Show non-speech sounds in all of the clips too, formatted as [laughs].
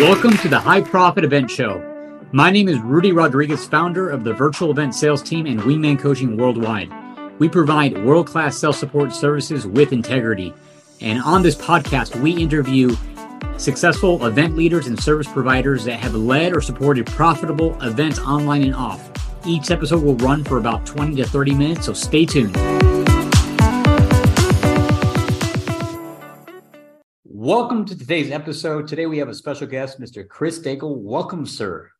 Welcome to the High Profit Event Show. My name is Rudy Rodriguez, founder of the virtual event sales team and Wingman Coaching Worldwide. We provide world class sales support services with integrity. And on this podcast, we interview successful event leaders and service providers that have led or supported profitable events online and off. Each episode will run for about 20 to 30 minutes, so stay tuned. Welcome to today's episode. Today we have a special guest, Mr. Chris Daigle. Welcome, sir.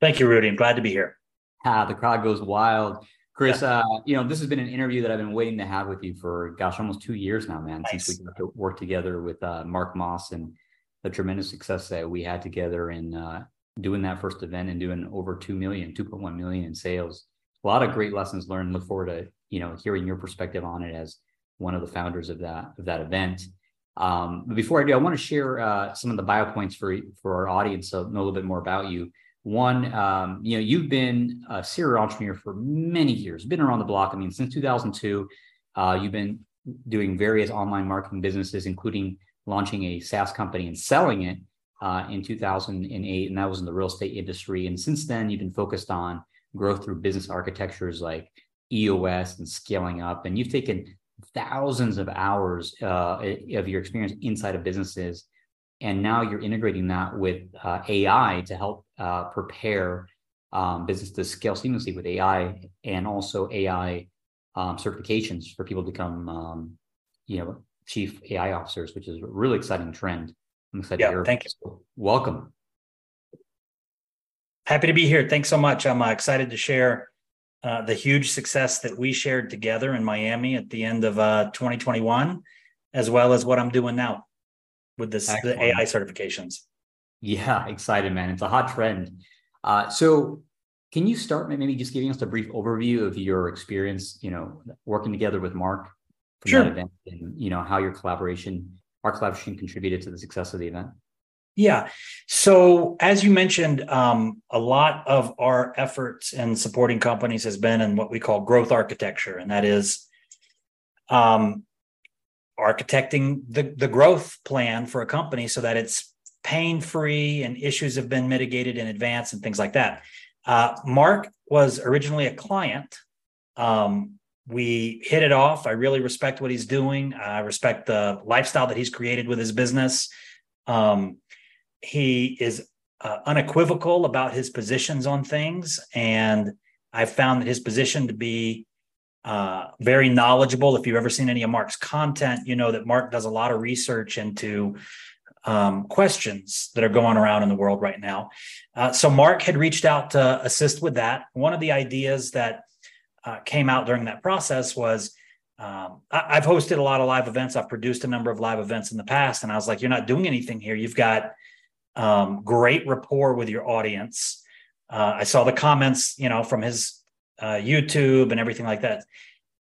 Thank you, Rudy. I'm glad to be here. Ah, the crowd goes wild. Chris, yeah. uh, you know, this has been an interview that I've been waiting to have with you for, gosh, almost two years now, man, nice. since we got to work together with uh, Mark Moss and the tremendous success that we had together in uh, doing that first event and doing over 2 million, 2.1 million in sales. A lot of great lessons learned. Look forward to, you know, hearing your perspective on it as one of the founders of that, of that event. Um, but before I do, I want to share uh, some of the bio points for for our audience so know a little bit more about you. One, um, you know, you've been a serial entrepreneur for many years, been around the block. I mean, since 2002, uh, you've been doing various online marketing businesses, including launching a SaaS company and selling it uh, in 2008, and that was in the real estate industry. And since then, you've been focused on growth through business architectures like EOS and scaling up. And you've taken thousands of hours uh, of your experience inside of businesses. And now you're integrating that with uh, ai to help uh, prepare um, business to scale seamlessly with ai and also ai um, certifications for people to become um, you know chief ai officers which is a really exciting trend. I'm excited yeah, to hear thank you. So welcome. Happy to be here. Thanks so much. I'm uh, excited to share uh, the huge success that we shared together in Miami at the end of uh, 2021, as well as what I'm doing now with this the AI certifications. Yeah, excited, man. It's a hot trend. Uh, so, can you start maybe just giving us a brief overview of your experience, you know, working together with Mark from sure. that event, and you know how your collaboration, our collaboration, contributed to the success of the event? Yeah. So, as you mentioned, um, a lot of our efforts in supporting companies has been in what we call growth architecture, and that is um, architecting the, the growth plan for a company so that it's pain free and issues have been mitigated in advance and things like that. Uh, Mark was originally a client. Um, we hit it off. I really respect what he's doing. I respect the lifestyle that he's created with his business. Um, he is uh, unequivocal about his positions on things, and I've found that his position to be uh, very knowledgeable. If you've ever seen any of Mark's content, you know that Mark does a lot of research into um, questions that are going around in the world right now. Uh, so Mark had reached out to assist with that. One of the ideas that uh, came out during that process was um, I, have hosted a lot of live events. I've produced a number of live events in the past, and I was like, "You're not doing anything here. You've got um, great rapport with your audience. Uh, I saw the comments, you know, from his uh, YouTube and everything like that.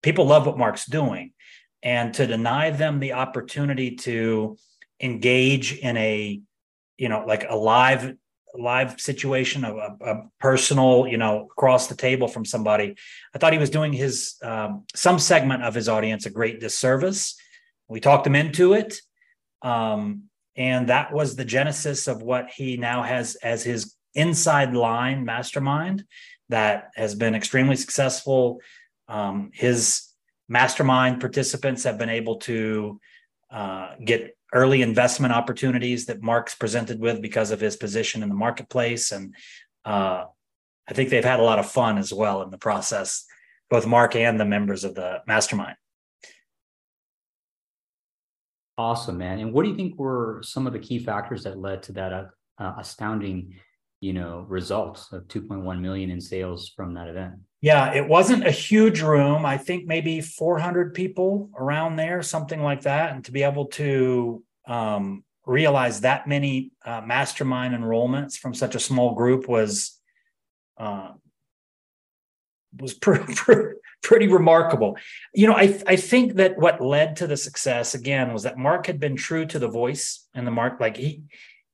People love what Mark's doing, and to deny them the opportunity to engage in a, you know, like a live live situation a, a, personal you know across the table from somebody i thought he was doing his um, some segment of his audience a great disservice we talked him into it um, and that was the genesis of what he now has as his inside line mastermind that has been extremely successful. Um, his mastermind participants have been able to uh, get early investment opportunities that Mark's presented with because of his position in the marketplace. And uh, I think they've had a lot of fun as well in the process, both Mark and the members of the mastermind. Awesome, man. And what do you think were some of the key factors that led to that uh, uh astounding, you know, results of 2.1 million in sales from that event? Yeah, it wasn't a huge room. I think maybe 400 people around there, something like that. And to be able to um, realize that many uh, mastermind enrollments from such a small group was uh, was [laughs] pretty, pretty remarkable. You know, I I think that what led to the success again was that Mark had been true to the voice and the Mark like he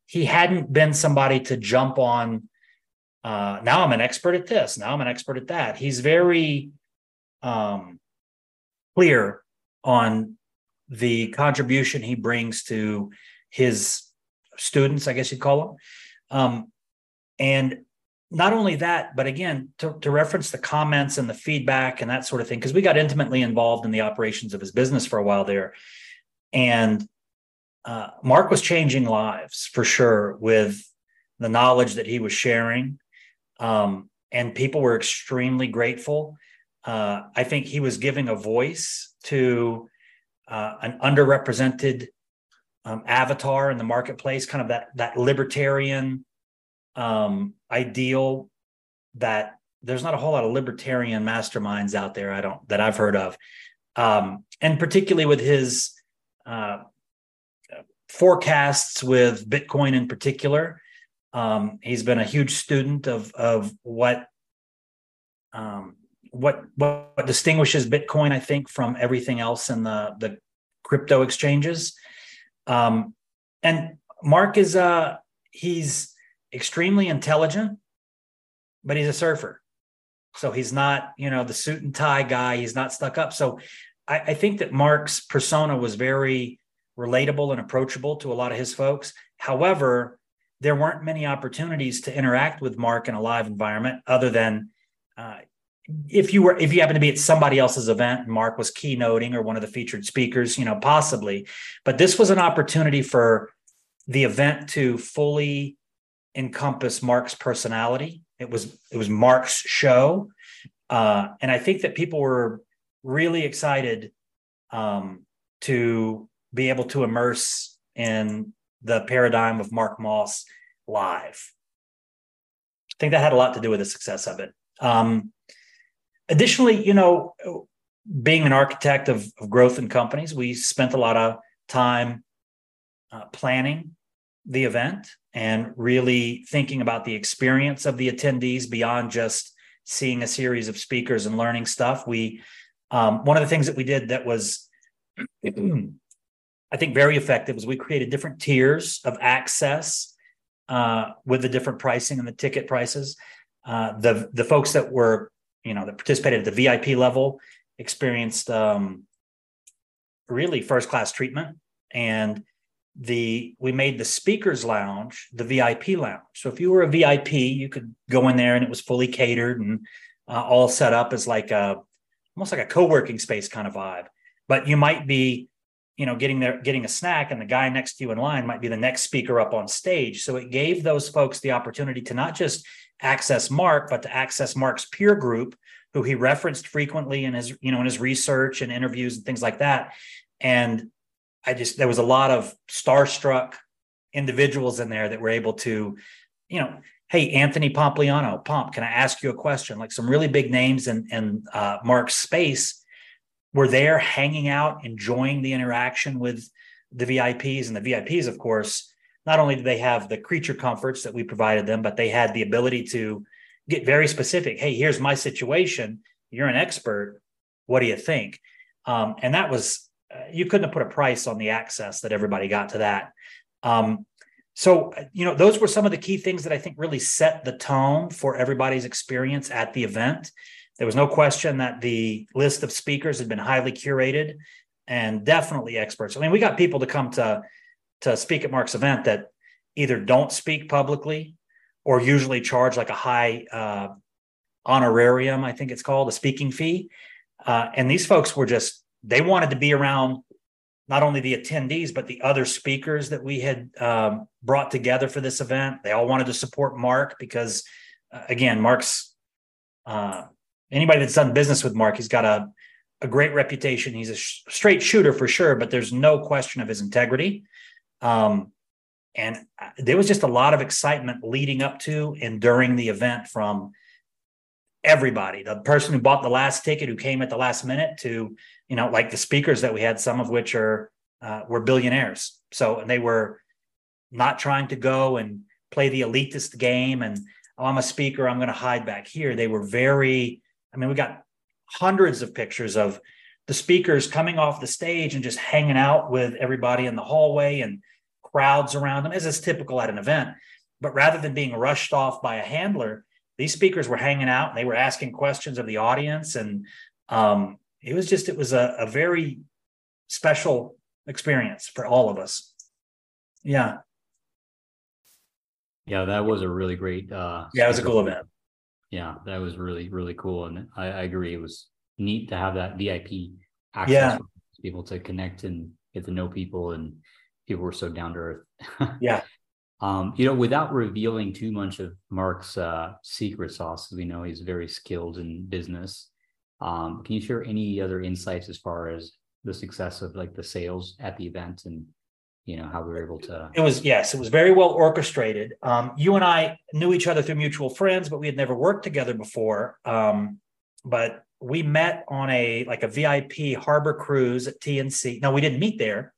he hadn't been somebody to jump on uh now I'm an expert at this, now I'm an expert at that. He's very um clear on the contribution he brings to his students, I guess you'd call them. Um, and not only that, but again, to, to, reference the comments and the feedback and that sort of thing, because we got intimately involved in the operations of his business for a while there. And uh, Mark was changing lives for sure with the knowledge that he was sharing. Um, and people were extremely grateful. Uh, I think he was giving a voice to uh, an underrepresented um, avatar in the marketplace, kind of that that libertarian um, ideal that there's not a whole lot of libertarian masterminds out there. I don't that I've heard of, um, and particularly with his uh, forecasts with Bitcoin in particular. Um, he's been a huge student of of what um, what what distinguishes Bitcoin, I think, from everything else in the the crypto exchanges. Um, and Mark is uh he's extremely intelligent, but he's a surfer. So he's not, you know, the suit and tie guy. He's not stuck up. So I, I think that Mark's persona was very relatable and approachable to a lot of his folks. However, there weren't many opportunities to interact with Mark in a live environment other than uh, if you were if you happen to be at somebody else's event and mark was keynoting or one of the featured speakers you know possibly but this was an opportunity for the event to fully encompass mark's personality. It was it was mark's show. Uh, and i think that people were really excited um, to be able to immerse in the paradigm of mark moss live. I think that had a lot to do with the success of it. Um, additionally, you know, being an architect of, of growth in companies, we spent a lot of time uh, planning the event and really thinking about the experience of the attendees beyond just seeing a series of speakers and learning stuff. We um, one of the things that we did that was [clears throat] I think very effective was we created different tiers of access uh, with the different pricing and the ticket prices. Uh, the the folks that were you know, that participated at the VIP level experienced um, really first class treatment. And the we made the speakers lounge the VIP lounge. So if you were a VIP, you could go in there and it was fully catered and uh, all set up as like a almost like a co-working space kind of vibe. But you might be, you know, getting there, getting a snack, and the guy next to you in line might be the next speaker up on stage. So it gave those folks the opportunity to not just access Mark, but to access Mark's peer group, who he referenced frequently in his, you know, in his research and interviews and things like that. And I just there was a lot of starstruck individuals in there that were able to, you know, hey, Anthony Pompliano, Pomp, can I ask you a question? Like some really big names in, in uh, Mark's space were there hanging out, enjoying the interaction with the VIPs. And the VIPs, of course, not only did they have the creature comforts that we provided them, but they had the ability to get very specific. Hey, here's my situation. You're an expert. What do you think? Um, and that was, you couldn't have put a price on the access that everybody got to that. Um, so, you know, those were some of the key things that I think really set the tone for everybody's experience at the event. There was no question that the list of speakers had been highly curated and definitely experts. I mean, we got people to come to to speak at Mark's event that either don't speak publicly or usually charge like a high uh, honorarium, I think it's called, a speaking fee. Uh, and these folks were just, they wanted to be around not only the attendees, but the other speakers that we had um, brought together for this event. They all wanted to support Mark because, uh, again, Mark's, uh, anybody that's done business with Mark, he's got a, a great reputation. He's a sh- straight shooter for sure, but there's no question of his integrity. Um, and there was just a lot of excitement leading up to and during the event from everybody the person who bought the last ticket who came at the last minute to you know like the speakers that we had some of which are uh, were billionaires. So and they were not trying to go and play the elitist game and oh, i'm a speaker i'm going to hide back here. They were very i mean we got hundreds of pictures of the speakers coming off the stage and just hanging out with everybody in the hallway and crowds around them, as is typical at an event. But rather than being rushed off by a handler, these speakers were hanging out and they were asking questions of the audience. And um, it was just, it was a, a very special experience for all of us. Yeah. Yeah, that was a really great. uh Yeah, it was a cool event. Yeah, that was really really cool, and I, I agree. It was neat to have that VIP access Yeah. for people to connect and get to know people, and people were so down to earth. [laughs] Yeah. Um, you know, without revealing too much of Mark's uh, secret sauce, we know he's very skilled in business. Um, can you share any other insights as far as the success of like the sales at the event and you know how we were able to? It was yes, it was very well orchestrated. Um, you and I knew each other through mutual friends, but we had never worked together before. Um, but we met on a like a VIP harbor cruise at TNC. No, we didn't meet there.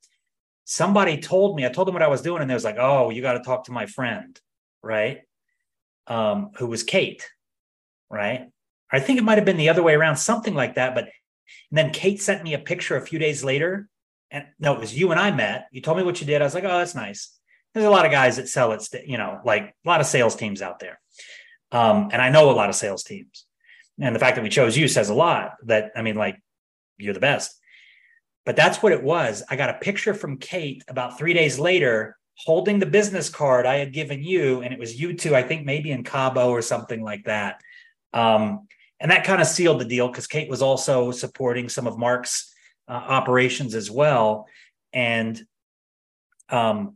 Somebody told me, I told them what I was doing, and they was like, "Oh, you got to talk to my friend, right?" Um, who was Kate, right? I think it might have been the other way around, something like that. But and then Kate sent me a picture a few days later and no, it was you and I met. You told me what you did. I was like, oh, that's nice. There's a lot of guys that sell it, you know, like a lot of sales teams out there. Um, and I know a lot of sales teams. And the fact that we chose you says a lot that, I mean, like, you're the best. But that's what it was. I got a picture from Kate about three days later holding the business card I had given you. And it was you two, I think maybe in Cabo or something like that. Um, and that kind of sealed the deal because Kate was also supporting some of Mark's uh, operations as well. And, um,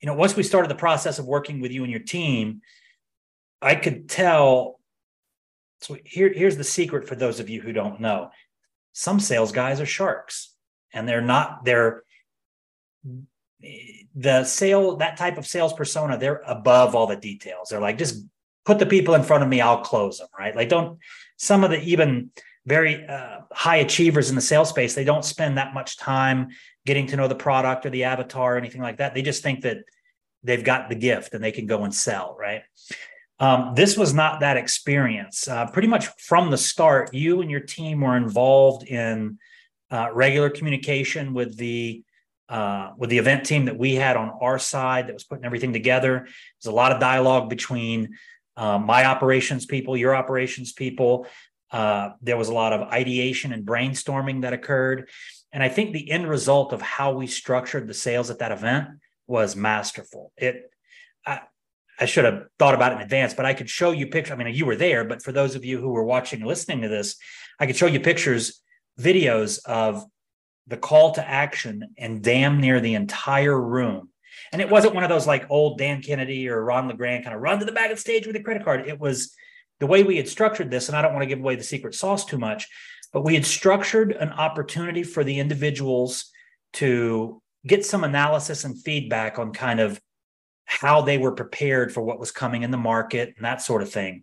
you know, once we started the process of working with you and your team, I could tell. So here, here's the secret for those of you who don't know: some sales guys are sharks, and they're not. They're the sale that type of sales persona. They're above all the details. They're like, just put the people in front of me, I'll close them. Right? Like, don't. Some of the even very uh, high achievers in the sales space, they don't spend that much time getting to know the product or the avatar or anything like that. They just think that they've got the gift and they can go and sell, right? Um, this was not that experience. Uh, pretty much from the start, you and your team were involved in uh, regular communication with the uh, with the event team that we had on our side that was putting everything together. There's a lot of dialogue between uh, my operations people, your operations people. Uh, there was a lot of ideation and brainstorming that occurred. And I think the end result of how we structured the sales at that event was masterful. It, I, I should have thought about it in advance, but I could show you pictures. I mean, you were there, but for those of you who were watching and listening to this, I could show you pictures, videos of the call to action and damn near the entire room. And it wasn't one of those like old Dan Kennedy or Ron LeGrand kind of run to the back of the stage with a credit card. It was the way we had structured this, and I don't want to give away the secret sauce too much, but we had structured an opportunity for the individuals to get some analysis and feedback on kind of how they were prepared for what was coming in the market and that sort of thing.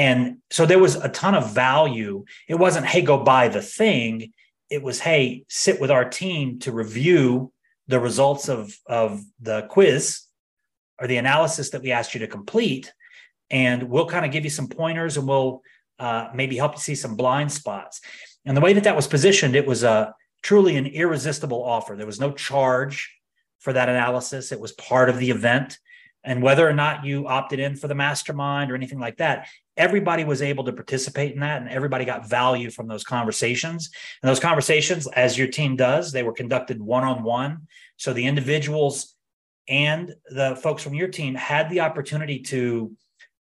And so there was a ton of value. It wasn't, hey, go buy the thing. It was, hey, sit with our team to review the results of, of the quiz or the analysis that we asked you to complete and we'll kind of give you some pointers and we'll uh, maybe help you see some blind spots. And the way that that was positioned, it was a truly an irresistible offer. There was no charge for that analysis. It was part of the event. And whether or not you opted in for the mastermind or anything like that, everybody was able to participate in that and everybody got value from those conversations. And those conversations, as your team does, they were conducted one on one. So the individuals and the folks from your team had the opportunity to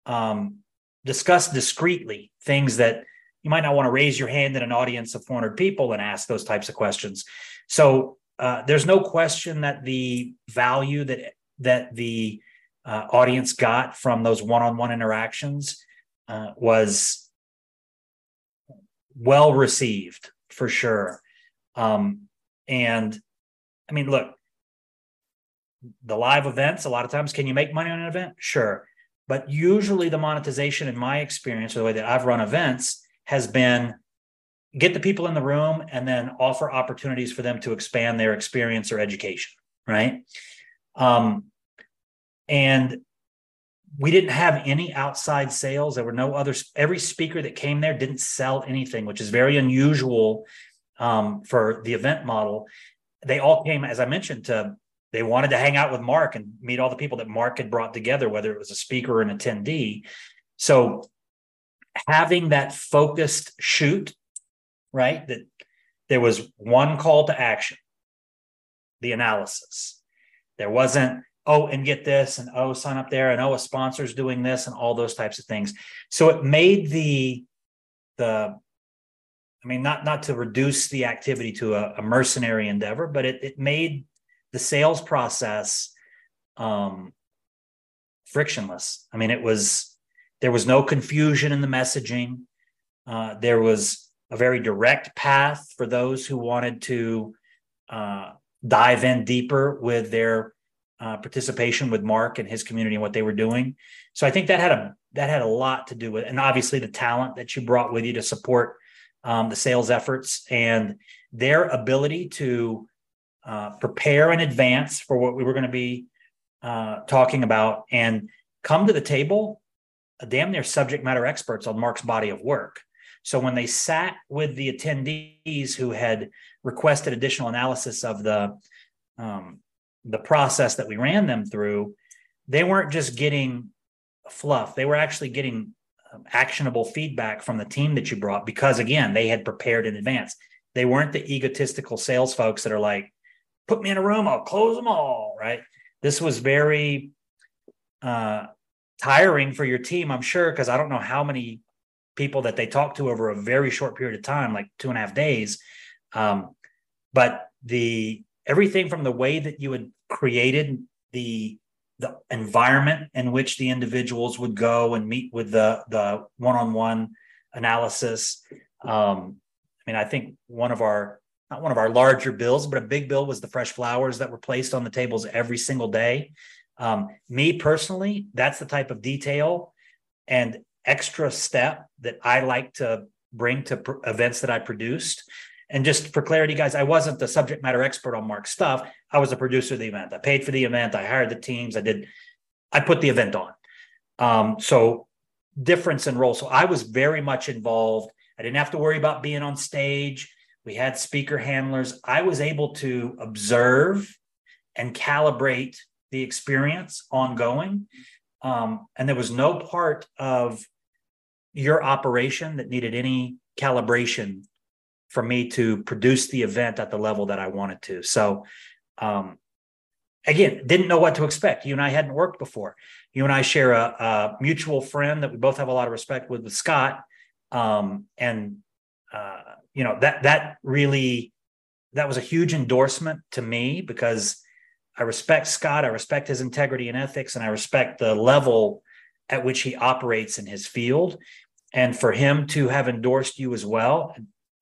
um, discuss discreetly things that you might not want to raise your hand in an audience of 400 people and ask those types of questions. So uh, there's no question that the value that that the uh, audience got from those one-on-one interactions uh, was well received for sure. Um, and I mean, look, the live events. A lot of times, can you make money on an event? Sure but usually, the monetization, in my experience, or the way that I've run events, has been get the people in the room and then offer opportunities for them to expand their experience or education. Right. Um, and we didn't have any outside sales. There were no other, every speaker that came there didn't sell anything, which is very unusual um, for the event model. They all came, as I mentioned, to they wanted to hang out with Mark and meet all the people that Mark had brought together, whether it was a speaker or an attendee. So having that focused shoot, right? That there was one call to action. the analysis. There wasn't, oh, and get this, and oh, sign up there, and oh, a sponsor's doing this, and all those types of things. So it made the the I mean, not not to reduce the activity to a, a mercenary endeavor, but it, it made the sales process um, frictionless. I mean, it was there was no confusion in the messaging. Uh, there was a very direct path for those who wanted to uh, dive in deeper with their uh, participation with Mark and his community and what they were doing. So I think that had a that had a lot to do with, and obviously the talent that you brought with you to support um, the sales efforts and their ability to uh, prepare in advance for what we were going to be uh, talking about and come to the table damn near subject matter experts on Mark's body of work. So when they sat with the attendees who had requested additional analysis of the um, the process that we ran them through, they weren't just getting fluff; they were actually getting um, actionable feedback from the team that you brought because again, they had prepared in advance. They weren't the egotistical sales folks that are like, "Put me in a room, I'll close them all." Right? This was very uh, tiring for your team, I'm sure, because I don't know how many people that they talked to over a very short period of time, like two and a half days. Um, but the everything from the way that you had created the the environment in which the individuals would go and meet with the the one-on-one analysis. Um, I mean, I think one of our not one of our larger bills, but a big bill was the fresh flowers that were placed on the tables every single day. Um, me personally, that's the type of detail and extra step that I like to bring to pr- events that I produced. And just for clarity, guys, I wasn't the subject matter expert on Mark's stuff. I was a producer of the event. I paid for the event. I hired the teams. I did, I put the event on. Um, so difference in role. So I was very much involved. I didn't have to worry about being on stage. We had speaker handlers. I was able to observe and calibrate the experience ongoing. Um, and there was no part of your operation that needed any calibration for me to produce the event at the level that I wanted to. So, um, again, didn't know what to expect. You and I hadn't worked before. You and I share a, a mutual friend that we both have a lot of respect with, with Scott. Um, and uh, you know that that really that was a huge endorsement to me because I respect Scott. I respect his integrity and ethics, and I respect the level at which he operates in his field. And for him to have endorsed you as well,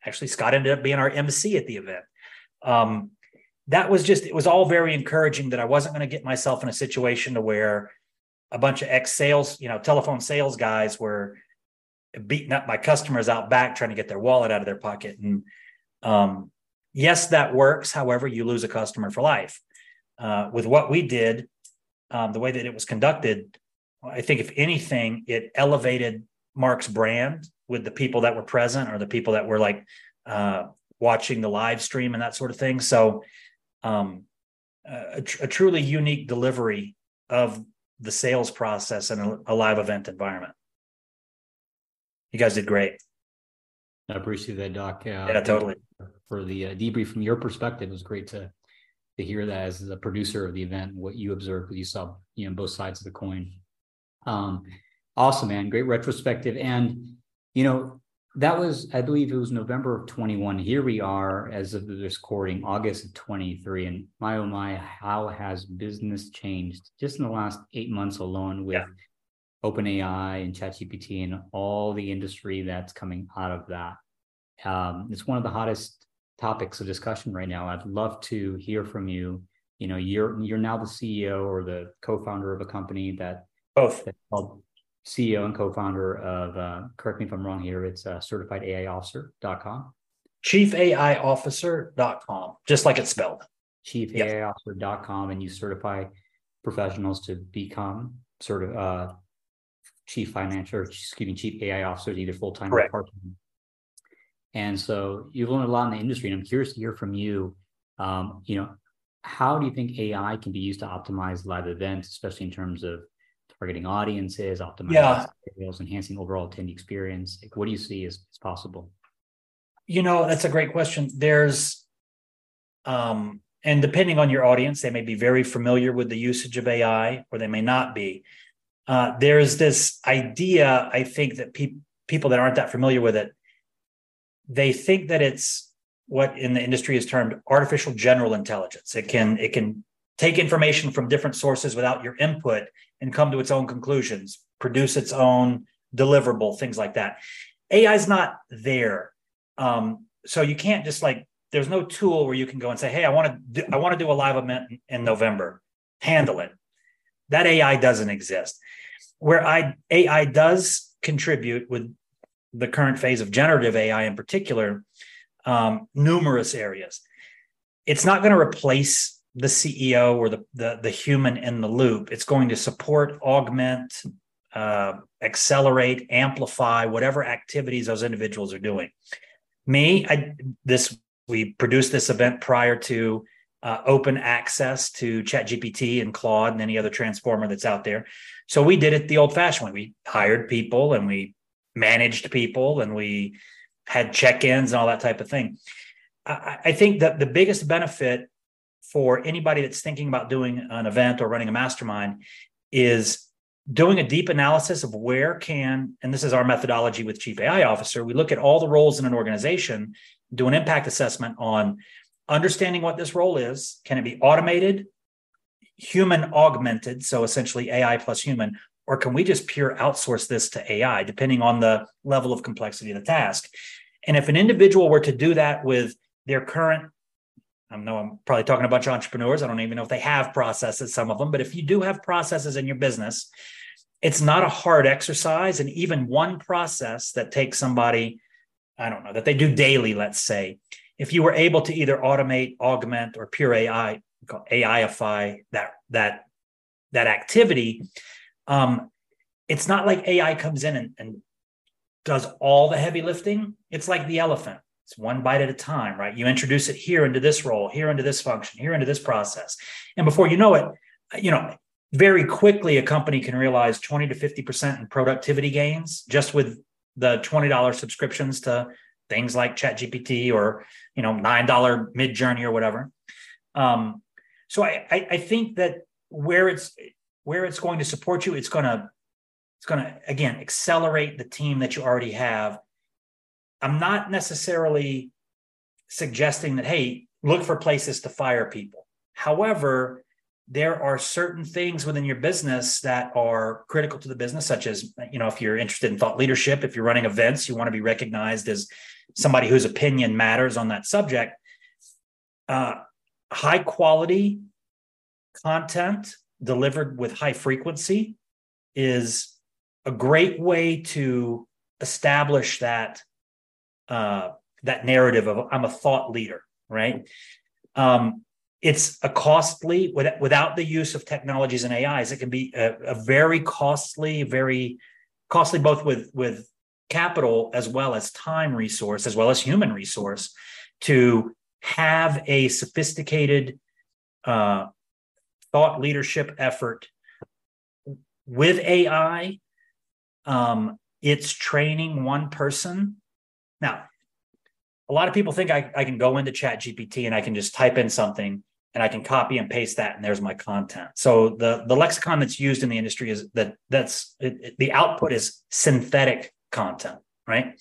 actually, Scott ended up being our MC at the event. Um, that was just, it was all very encouraging that I wasn't going to get myself in a situation to where a bunch of ex sales, you know, telephone sales guys were beating up my customers out back trying to get their wallet out of their pocket. And um, yes, that works. However, you lose a customer for life uh, with what we did, um, the way that it was conducted, I think if anything, it elevated Mark's brand with the people that were present or the people that were like uh, watching the live stream and that sort of thing. So, um, a, a, truly unique delivery of the sales process in a, a live event environment. You guys did great. I appreciate that, Doc. Uh, yeah, totally. For the uh, debrief from your perspective, it was great to to hear that as the producer of the event, what you observed, what you saw, you know, both sides of the coin. Um, awesome, man. Great retrospective. And, you know, that was, I believe it was November of 21. Here we are as of this recording, August of 23. And my, oh my, how has business changed just in the last eight months alone with yeah. OpenAI and ChatGPT and all the industry that's coming out of that. Um, it's one of the hottest topics of discussion right now. I'd love to hear from you. You know, you're you're now the CEO or the co-founder of a company that both that's called CEO and co-founder of. Uh, correct me if I'm wrong here. It's uh, certifiedaiofficer.com. ChiefAIofficer.com, just like it's spelled. ChiefAIofficer.com, and you certify professionals to become sort of uh, chief financial, or excuse me, chief AI officers, either full time or part time. And so you've learned a lot in the industry, and I'm curious to hear from you. Um, you know, how do you think AI can be used to optimize live events, especially in terms of targeting audiences, optimizing yeah. sales, enhancing overall attendee experience? Like, what do you see as, as possible? You know, that's a great question. There's, um, and depending on your audience, they may be very familiar with the usage of AI or they may not be. Uh, there's this idea, I think, that pe- people that aren't that familiar with it, they think that it's what in the industry is termed artificial general intelligence. It can it can take information from different sources without your input and come to its own conclusions, produce its own deliverable, things like that. AI is not there, um, so you can't just like there's no tool where you can go and say, "Hey, I want to I want to do a live event in, in November. Handle it." That AI doesn't exist. Where I, AI does contribute with the current phase of generative AI in particular, um, numerous areas. It's not going to replace the CEO or the, the, the human in the loop. It's going to support, augment, uh, accelerate, amplify whatever activities those individuals are doing. Me, I, this we produced this event prior to uh, open access to ChatGPT and Claude and any other transformer that's out there. So we did it the old fashioned way. We hired people and we managed people and we had check ins and all that type of thing. I, I think that the biggest benefit for anybody that's thinking about doing an event or running a mastermind is doing a deep analysis of where can and this is our methodology with chief ai officer we look at all the roles in an organization do an impact assessment on understanding what this role is. Can it be automated human augmented so essentially ai plus human or can we just pure outsource this to ai depending on the level of complexity of the task? And if an individual were to do that with their current I know I'm probably talking to a bunch of entrepreneurs. I don't even know if they have processes, some of them, but if you do have processes in your business, it's not a hard exercise. And even one process that takes somebody, I don't know, that they do daily, let's say, if you were able to either automate, augment, or pure AI, AIify that that that activity, um, it's not like AI comes in and, and does all the heavy lifting. It's like the elephant. It's one bite at a time, right? You introduce it here into this role, here into this function, here into this process. And before you know it, you know, very quickly a company can realize 20 to 50% in productivity gains just with the $20 subscriptions to things like ChatGPT or you know nine dollar Midjourney or whatever. Um, so I, I, I think that where it's where it's going to support you, it's to it's to again accelerate the team that you already have. I'm not necessarily suggesting that hey look for places to fire people. However, there are certain things within your business that are critical to the business such as you know if you're interested in thought leadership if you're running events you want to be recognized as somebody whose opinion matters on that subject uh, high quality content delivered with high frequency is a great way to establish that uh, that narrative of i'm a thought leader right? Um, it's a costly without the use of technologies and ais it can be a, a, very costly very costly both with with capital as well as time resource as well as human resource to have a sophisticated uh, thought leadership effort with ai um, it's training one person now a lot of people think I, I can go into chat gpt and i can just type in something and I can copy and paste that, and there's my content. So the the lexicon that's used in the industry is that that's it, it, the output is synthetic content, right?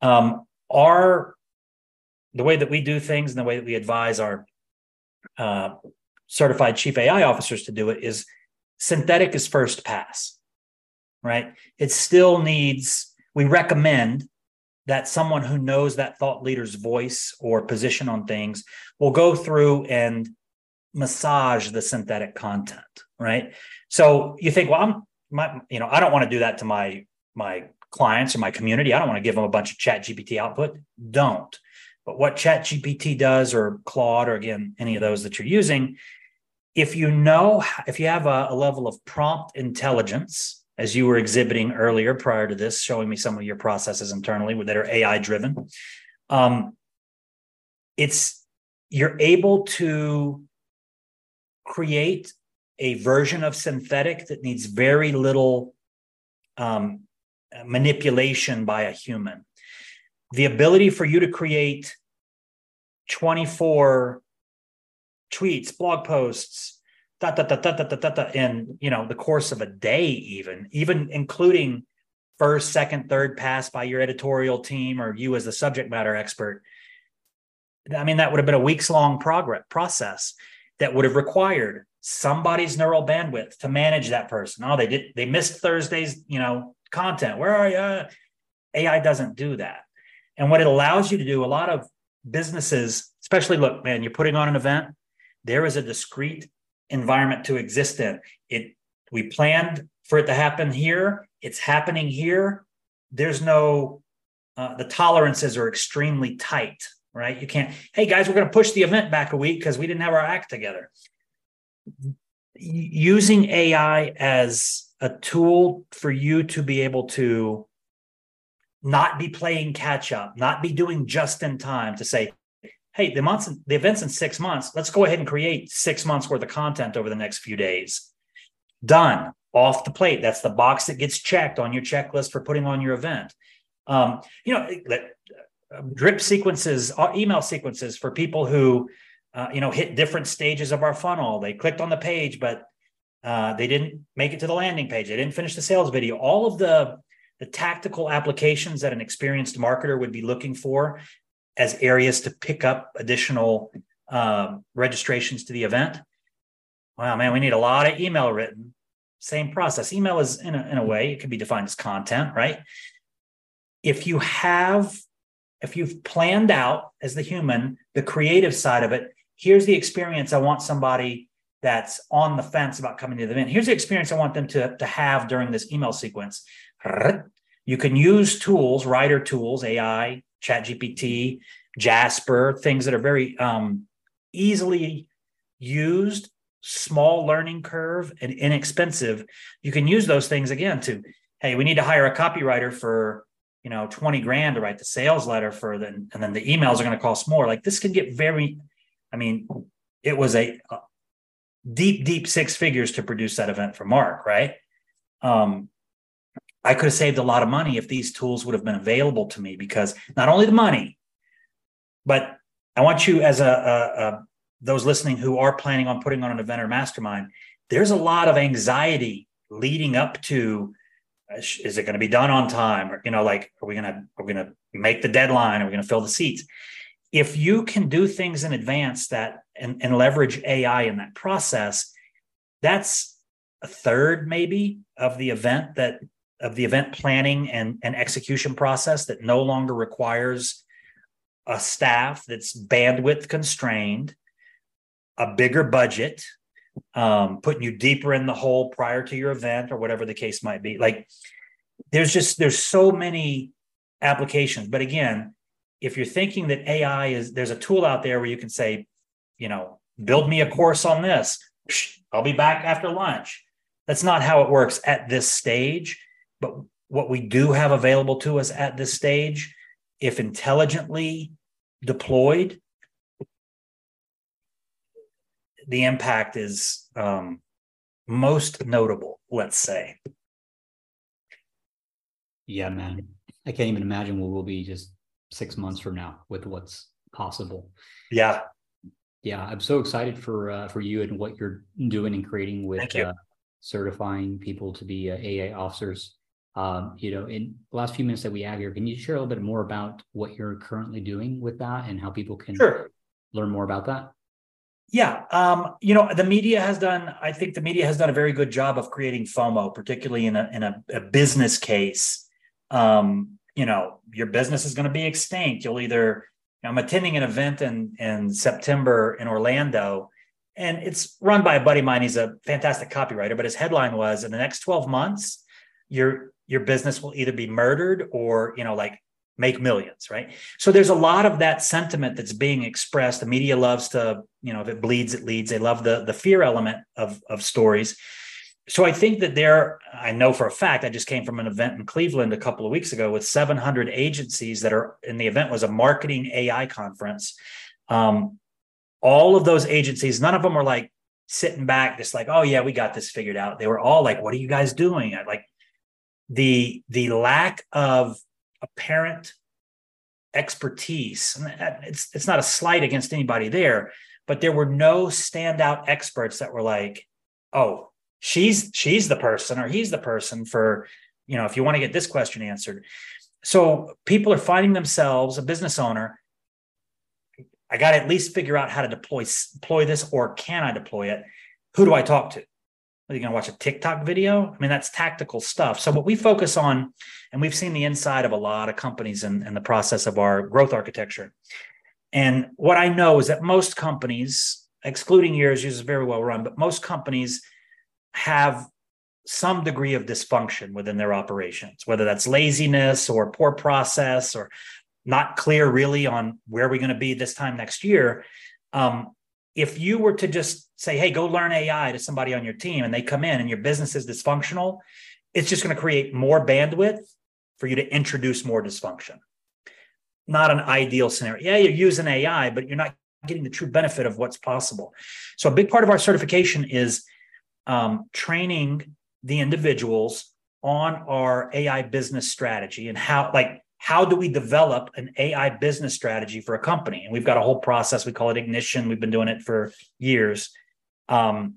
Um, our the way that we do things and the way that we advise our uh, certified chief AI officers to do it is synthetic is first pass, right? It still needs. We recommend that someone who knows that thought leader's voice or position on things will go through and massage the synthetic content right? So you think well i'm my you know i don't want to do that to my my clients or my community. I don't want to give them a bunch of chat gpt output. Don't. But what chat gpt does or claude or again any of those that you're using if you know if you have a, a level of prompt intelligence as you were exhibiting earlier prior to this, showing me some of your processes internally that are AI driven. Um, it's you're able to create a version of synthetic that needs very little um, manipulation by a human. The ability for you to create 24 tweets, blog posts, in you know the course of a day, even even including first, second, third pass by your editorial team or you as the subject matter expert. I mean, that would have been a weeks long progress process that would have required somebody's neural bandwidth to manage that person. Oh, they did they missed Thursday's, you know, content. Where are you? AI doesn't do that. And what it allows you to do, a lot of businesses, especially look, man, you're putting on an event, there is a discrete environment to exist in. It we planned for it to happen here. It's happening here. There's no uh, the tolerances are extremely tight, right? You can't. Hey guys, we're going to push the event back a week because we didn't have our act together. Using AI as a tool for you to be able to not be playing catch up, not be doing just in time to say, hey, the months, the event's in six months. Let's go ahead and create six months worth of content over the next few days. Done off the plate. That's the box that gets checked on your checklist for putting on your event. Um, you know, uh, drip sequences, uh, email sequences for people who, uh, you know, hit different stages of our funnel. They clicked on the page, but uh, they didn't make it to the landing page. They didn't finish the sales video. All of the the tactical applications that an experienced marketer would be looking for as areas to pick up additional um, registrations to the event. Wow, man, we need a lot of email written. Same process. Email is, in a, in a way, it can be defined as content, right? If you have, if you've planned out as the human, the creative side of it, here's the experience I want somebody that's on the fence about coming to the event. Here's the experience I want them to, to have during this email sequence. You can use tools, writer tools, AI, ChatGPT, Jasper, things that are very um, easily used, small learning curve, and inexpensive. You can use those things again to, hey, we need to hire a copywriter for you know 20 grand to write the sales letter for then and then the emails are going to cost more like this can get very i mean it was a, deep deep six figures to produce that event for mark right um I could have saved a lot of money if these tools would have been available to me because not only the money, but I want you as a, a, a those listening who are planning on putting on an event or mastermind, there's a lot of anxiety leading up to uh, is it going to be done on time? Or you know like are we going to are we going to make the deadline? Are we going to fill the seats? If you can do things in advance that and, and leverage ai in that process that's a third maybe of the event that of the event planning and, and execution process that no longer requires a staff that's bandwidth constrained, a bigger budget, um, putting you deeper in the hole prior to your event or whatever the case might be. Like there's just there's so many applications. But again, if you're thinking that AI is there's a tool out there where you can say, you know, build me a course on this. I'll be back after lunch. That's not how it works at this stage. But what we do have available to us at this stage, if intelligently deployed, the impact is um, most notable, let's say. Yeah, man. I can't even imagine what we'll be just six months from now with what's possible. Yeah. Yeah. I'm so excited for uh, for you and what you're doing and creating with uh, certifying people to be uh, AI officers. Um, you know, in the last few minutes that we have here, can you share a little bit more about what you're currently doing with that and how people can sure. learn more about that? Yeah, um, you know, the media has done. I think the media has done a very good job of creating FOMO, particularly in a in a, a business case. Um, you know, your business is going to be extinct. You'll either. I'm attending an event in in September in Orlando, and it's run by a buddy of mine. He's a fantastic copywriter, but his headline was: "In the next 12 months, your your business will either be murdered or you know like make millions right? So there's a lot of that sentiment that's being expressed. The media loves to you know if it bleeds it leads. They love the the fear element of of stories. So i think that there i know for a fact i just came from an event in cleveland a couple of weeks ago with 700 agencies that are in the event was a marketing ai conference. Um, all of those agencies none of them were like sitting back just like oh yeah we got this figured out. They were all like what are you guys doing? I, like the the lack of apparent expertise it's it's not a slight against anybody there but there were no standout experts that were like, oh, she's she's the person or he's the person for, you know, if you want to get this question answered. So people are finding themselves a business owner. I got to at least figure out how to deploy deploy this, or can I deploy it? Who do I talk to? Are you going to watch a TikTok video? I mean, that's tactical stuff. So, what we focus on, and we've seen the inside of a lot of companies in, in the process of our growth architecture. And what I know is that most companies, excluding yours, yours is very well run, but most companies have some degree of dysfunction within their operations, whether that's laziness or poor process or not clear really on where we're going to be this time next year. Um, if you were to just say, hey, go learn AI to somebody on your team and they come in and your business is dysfunctional, it's just going to create more bandwidth for you to introduce more dysfunction. Not an ideal scenario. Yeah, you're using AI, but you're not getting the true benefit of what's possible. So, a big part of our certification is um, training the individuals on our AI business strategy and how, like, how do we develop an AI business strategy for a company? And we've got a whole process. We call it Ignition. We've been doing it for years. Um,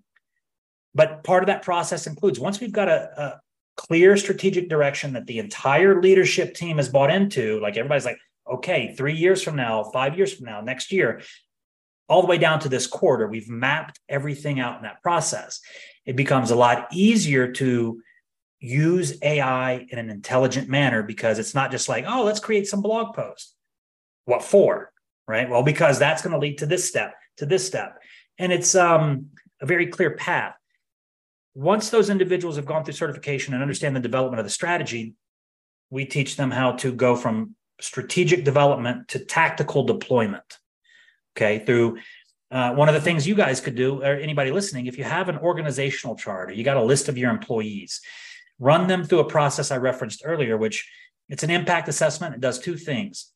but part of that process includes once we've got a, a clear strategic direction that the entire leadership team has bought into, like everybody's like, okay, three years from now, five years from now, next year, all the way down to this quarter, we've mapped everything out in that process. It becomes a lot easier to use AI in an intelligent manner because it's not just like, oh, let's create some blog post. What for? Right. Well, because that's going to lead to this step, to this step. And it's um, a very clear path. Once those individuals have gone through certification and understand the development of the strategy, we teach them how to go from strategic development to tactical deployment. Okay. Through uh, one of the things you guys could do, or anybody listening, if you have an organizational chart or you got a list of your employees, run them through a process I referenced earlier, which it's an impact assessment. It does two things.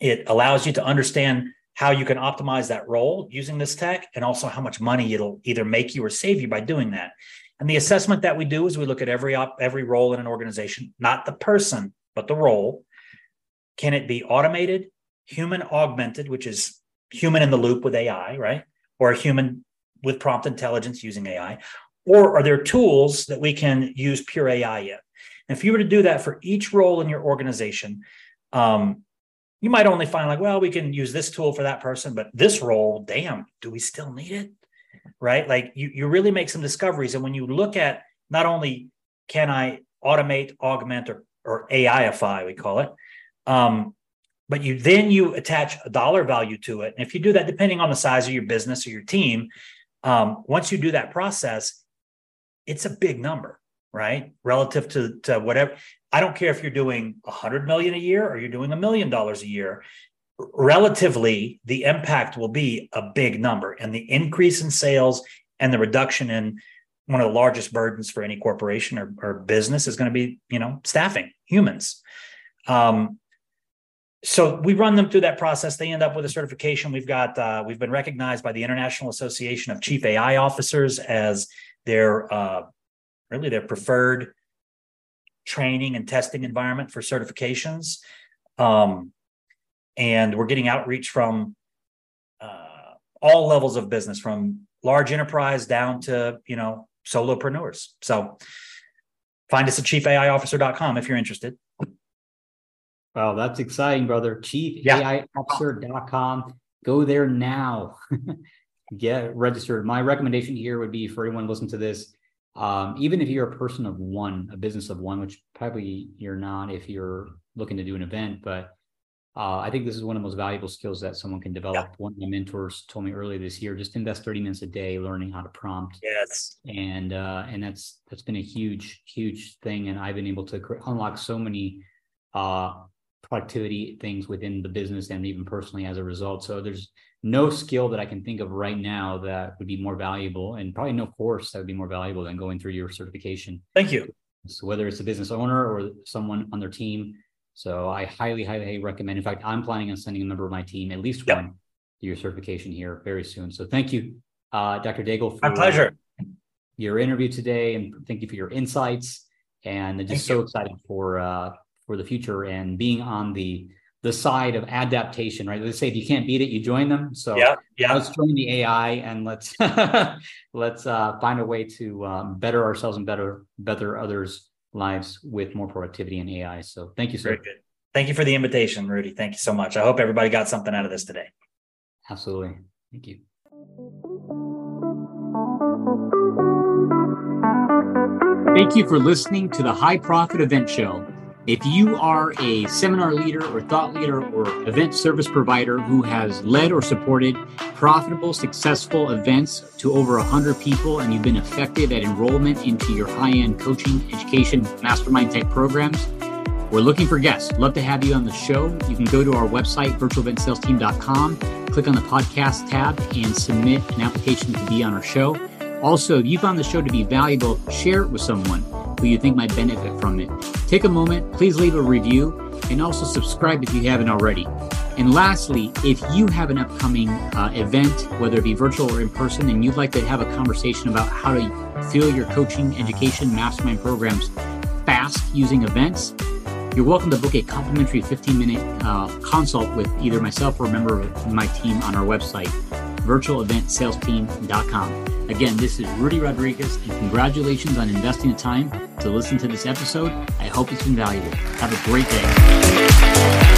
It allows you to understand how you can optimize that role using this tech and also how much money it'll either make you or save you by doing that. And the assessment that we do is we look at every op, every role in an organization, not the person, but the role. Can it be automated, human augmented, which is human in the loop with AI, right? Or a human with prompt intelligence using AI, or are there tools that we can use pure AI in? And if you were to do that for each role in your organization, um, you might only find like, well, we can use this tool for that person, but this role, damn, do we still need it? Right? Like you, you really make some discoveries. And when you look at not only can I automate, augment, or, or AIify, we call it, um, but you then you attach a dollar value to it. And if you do that, depending on the size of your business or your team, um, once you do that process, it's a big number, right? Relative to, to whatever. I don't care if you're doing a hundred million a year or you're doing a million dollars a year. Relatively, the impact will be a big number, and the increase in sales and the reduction in one of the largest burdens for any corporation or, or business is going to be, you know, staffing humans. Um, so we run them through that process. They end up with a certification. We've got uh, we've been recognized by the International Association of Chief AI Officers as their uh, really their preferred training and testing environment for certifications. Um, and we're getting outreach from uh, all levels of business, from large enterprise down to you know solopreneurs. So find us at chiefaiofficer.com if you're interested. Wow, that's exciting, brother. Chiefaiofficer.com. Go there now. [laughs] get registered. My recommendation here would be for anyone listening to this, um, even if you're a person of one, a business of one, which probably you're not if you're looking to do an event, but uh, I think this is one of the most valuable skills that someone can develop. Yeah. One of my mentors told me earlier this year, just invest 30 minutes a day learning how to prompt. Yes. And uh, and that's that's been a huge, huge thing. And I've been able to unlock so many uh, productivity things within the business and even personally as a result. So there's no skill that I can think of right now that would be more valuable, and probably no course that would be more valuable than going through your certification. Thank you. So whether it's a business owner or someone on their team, so I highly, highly recommend. In fact, I'm planning on sending a member of my team, at least yep. one, to your certification here very soon. So thank you, uh, Dr. Daigle. For, my pleasure. Your interview today, and thank you for your insights. And just thank so you. excited for uh, for the future and being on the the side of adaptation, right? Let's say if you can't beat it, you join them. So yeah, yeah. let's join the AI and let's [laughs] let's uh, find a way to um, better ourselves and better better others' lives with more productivity and AI. So thank you, sir. Very good. Thank you for the invitation, Rudy. Thank you so much. I hope everybody got something out of this today. Absolutely. Thank you. Thank you for listening to the High Profit Event Show. If you are a seminar leader or thought leader or event service provider who has led or supported profitable, successful events to over 100 people and you've been effective at enrollment into your high end coaching, education, mastermind type programs, we're looking for guests. Love to have you on the show. You can go to our website, virtualeventsalesteam.com, click on the podcast tab, and submit an application to be on our show. Also, if you found the show to be valuable, share it with someone who you think might benefit from it. Take a moment, please leave a review, and also subscribe if you haven't already. And lastly, if you have an upcoming uh, event, whether it be virtual or in person, and you'd like to have a conversation about how to fill your coaching, education, mastermind programs fast using events, you're welcome to book a complimentary 15 minute uh, consult with either myself or a member of my team on our website, virtualeventsalesteam.com. Again, this is Rudy Rodriguez, and congratulations on investing the time to listen to this episode. I hope it's been valuable. Have a great day.